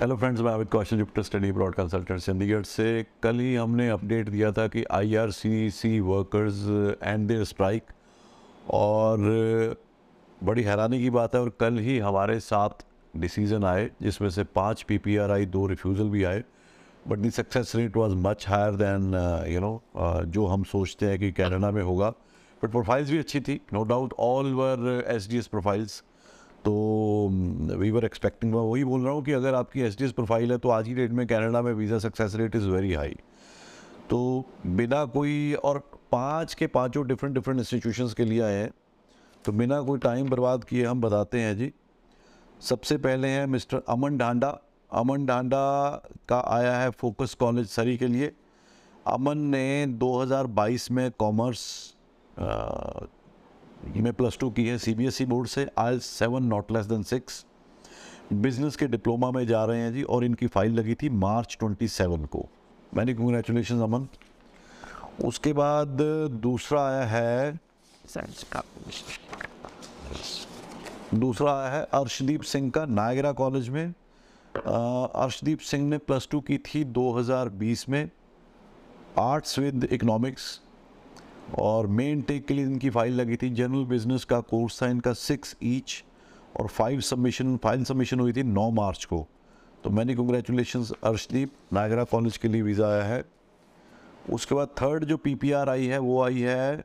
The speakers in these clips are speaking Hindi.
हेलो फ्रेंड्स मैं Amit Kaushal Jupiter study abroad consultant Chandigarh से। कल ही हमने अपडेट दिया था कि IRCC workers and their strike और बड़ी हैरानी की बात है और कल ही हमारे साथ डिसीज़न आए, जिसमें से पाँच पीपीआर आई दो रिफ्यूज़ल भी आए but the success rate was much higher than you know जो हम सोचते हैं कि कनाडा में होगा। बट प्रोफाइल्स भी अच्छी थी no doubt all were S profiles तो वी वर एक्सपेक्टिंग मैं वही बोल रहा हूँ कि अगर आपकी एस डी प्रोफ़ाइल है तो आज की डेट में कनाडा में visa success rate is very high तो बिना कोई, और पाँच के पाँचों डिफरेंट डिफरेंट इंस्टीट्यूशंस के लिए आए हैं तो बिना कोई टाइम बर्बाद किए हम बताते हैं जी। सबसे पहले हैं मिस्टर अमन डांडा। अमन डांडा का आया है फोकस कॉलेज सरी के लिए। अमन ने 2022 में कॉमर्स में प्लस टू की है सीबीएसई बोर्ड से। I seven not less than six business के डिप्लोमा में जा रहे हैं जी और इनकी फ़ाइल लगी थी मार्च 27 को। मैंने कंग्रेचुलेशन अमन। उसके बाद दूसरा आया है दूसरा आया है अर्शदीप सिंह का नायगरा कॉलेज में। अर्शदीप सिंह ने प्लस टू की थी 2020 में। आर्ट्स विद इकोनॉमिक्स और मेन टेक के लिए इनकी फ़ाइल लगी थी जनरल बिज़नेस का कोर्स था, इनका सिक्स ईच और फाइव सबमिशन फ़ाइल सबमिशन हुई थी नौ मार्च को। तो मैंने कंग्रेचुलेशन अर्शदीप, नागरा कॉलेज के लिए वीज़ा आया है। उसके बाद थर्ड जो पीपीआर आई है, वो आई है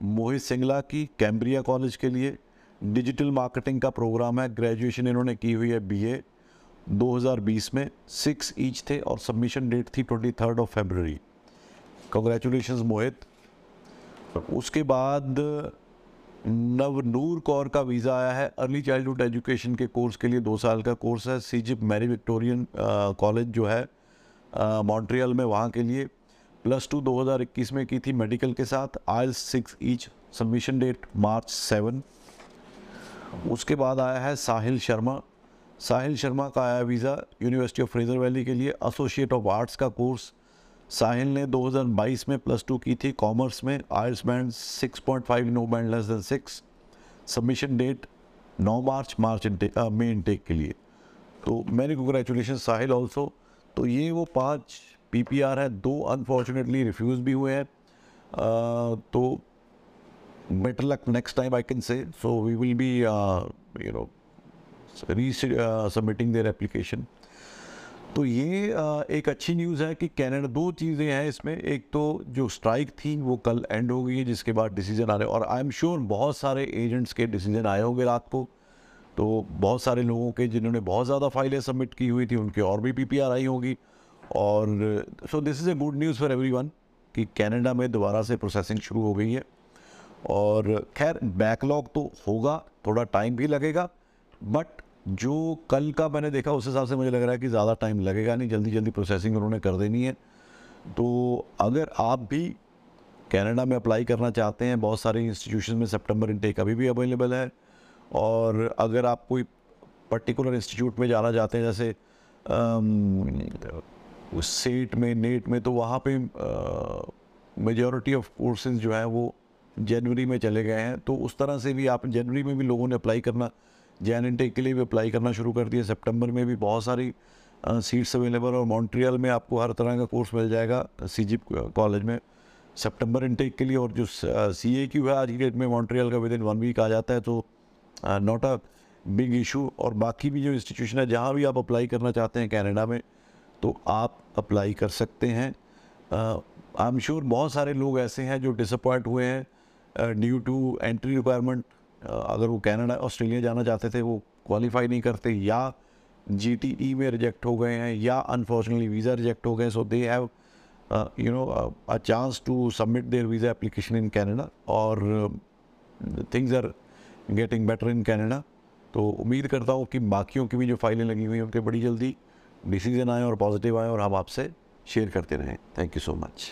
मोहित सिंगला की कैम्ब्रिया कॉलेज के लिए। डिजिटल मार्केटिंग का प्रोग्राम है ग्रेजुएशन इन्होंने की हुई है बीए 2020 में। सिक्स ईच थे और सबमिशन डेट थी twenty third of February congratulation Mohit. उसके बाद नवनूर कौर का वीज़ा आया है। अर्ली चाइल्डहुड एजुकेशन के कोर्स के लिए दो साल का कोर्स है। सीजिप मैरी विक्टोरियन कॉलेज जो है मॉन्ट्रियल में वहाँ के लिए। प्लस टू 2021 में की थी मेडिकल के साथ। Oil six each submission date March seven उसके बाद आया है साहिल शर्मा। साहिल शर्मा का आया visa university of Fraser Valley के लिए। एसोसिएट ऑफ़ आर्ट्स का कोर्स साहिल ने 2022 में प्लस टू की थी। कॉमर्स में IELTS band 6.5 no band less than six. Submission date 9 March March intake May intake के लिए। तो मैंने कंग्रेचुलेशन साहिल ऑल्सो तो ये वो पाँच पीपीआर है। दो अनफॉर्चुनेटली रिफ्यूज़ भी हुए हैं। तो better luck next time I can say so we will be you know resubmitting their application तो ये एक अच्छी न्यूज़ है कि कैनेडा दो चीज़ें हैं इसमें। एक तो जो स्ट्राइक थी, वो कल एंड हो गई है, जिसके बाद डिसीज़न आ रहे और आई एम श्योर बहुत सारे एजेंट्स के डिसीज़न आए होंगे रात को। तो बहुत सारे लोगों के जिन्होंने बहुत ज़्यादा फाइलें सबमिट की हुई थी, उनके और भी पी आई होगी। और so this is a good news for every कि कैनेडा में दोबारा से प्रोसेसिंग शुरू हो गई है। और खैर बैकलॉग तो होगा, थोड़ा टाइम भी लगेगा बट जो कल का मैंने देखा, उस हिसाब से मुझे लग रहा है कि ज़्यादा टाइम लगेगा नहीं, जल्दी जल्दी प्रोसेसिंग उन्होंने कर देनी है। तो अगर आप भी कनाडा में अप्लाई करना चाहते हैं, बहुत सारे इंस्टीट्यूशन में सितंबर इनटेक अभी भी अवेलेबल है और अगर आप कोई पर्टिकुलर इंस्टीट्यूट में जाना चाहते हैं, जैसे उस सेट में नेट में तो वहाँ पे मेजॉरिटी ऑफ़ कोर्सेज जो हैं, वो जनवरी में चले गए हैं। तो उस तरह से भी आप जनवरी में भी लोगों ने अप्लाई करना जैन इनटेक के लिए भी अप्लाई करना शुरू कर दिया। सितंबर में भी बहुत सारी सीट्स अवेलेबल और मॉन्ट्रियल में आपको हर तरह का कोर्स मिल जाएगा सी कॉलेज में। सितंबर इनटेक के लिए और जो सी ए क्यू है आज की डेट में मॉन्ट्रियल का विद इन वन वीक आ जाता है तो नॉट अ बिग इशू और बाकी भी जो इंस्टीट्यूशन है, जहाँ भी आप अप्लाई करना चाहते हैं कैनेडा में तो आप अप्लाई कर सकते हैं। आई एम श्योर बहुत सारे लोग ऐसे हैं जो डिसअपॉइंट हुए हैं ड्यू टू एंट्री रिक्वायरमेंट अगर वो कनाडा, ऑस्ट्रेलिया जाना चाहते थे, वो क्वालिफाई नहीं करते, या जी e में रिजेक्ट हो गए हैं, या अनफॉर्चुनेटली वीज़ा रिजेक्ट हो गए so they have you know a chance to submit their visa application in Canada और things are getting better in Canada तो उम्मीद करता हूँ कि बाकियों की भी जो फाइलें लगी हुई हैं, उनके बड़ी जल्दी डिसीज़न आए और पॉजिटिव आए, और हम आपसे शेयर करते रहें. Thank you so much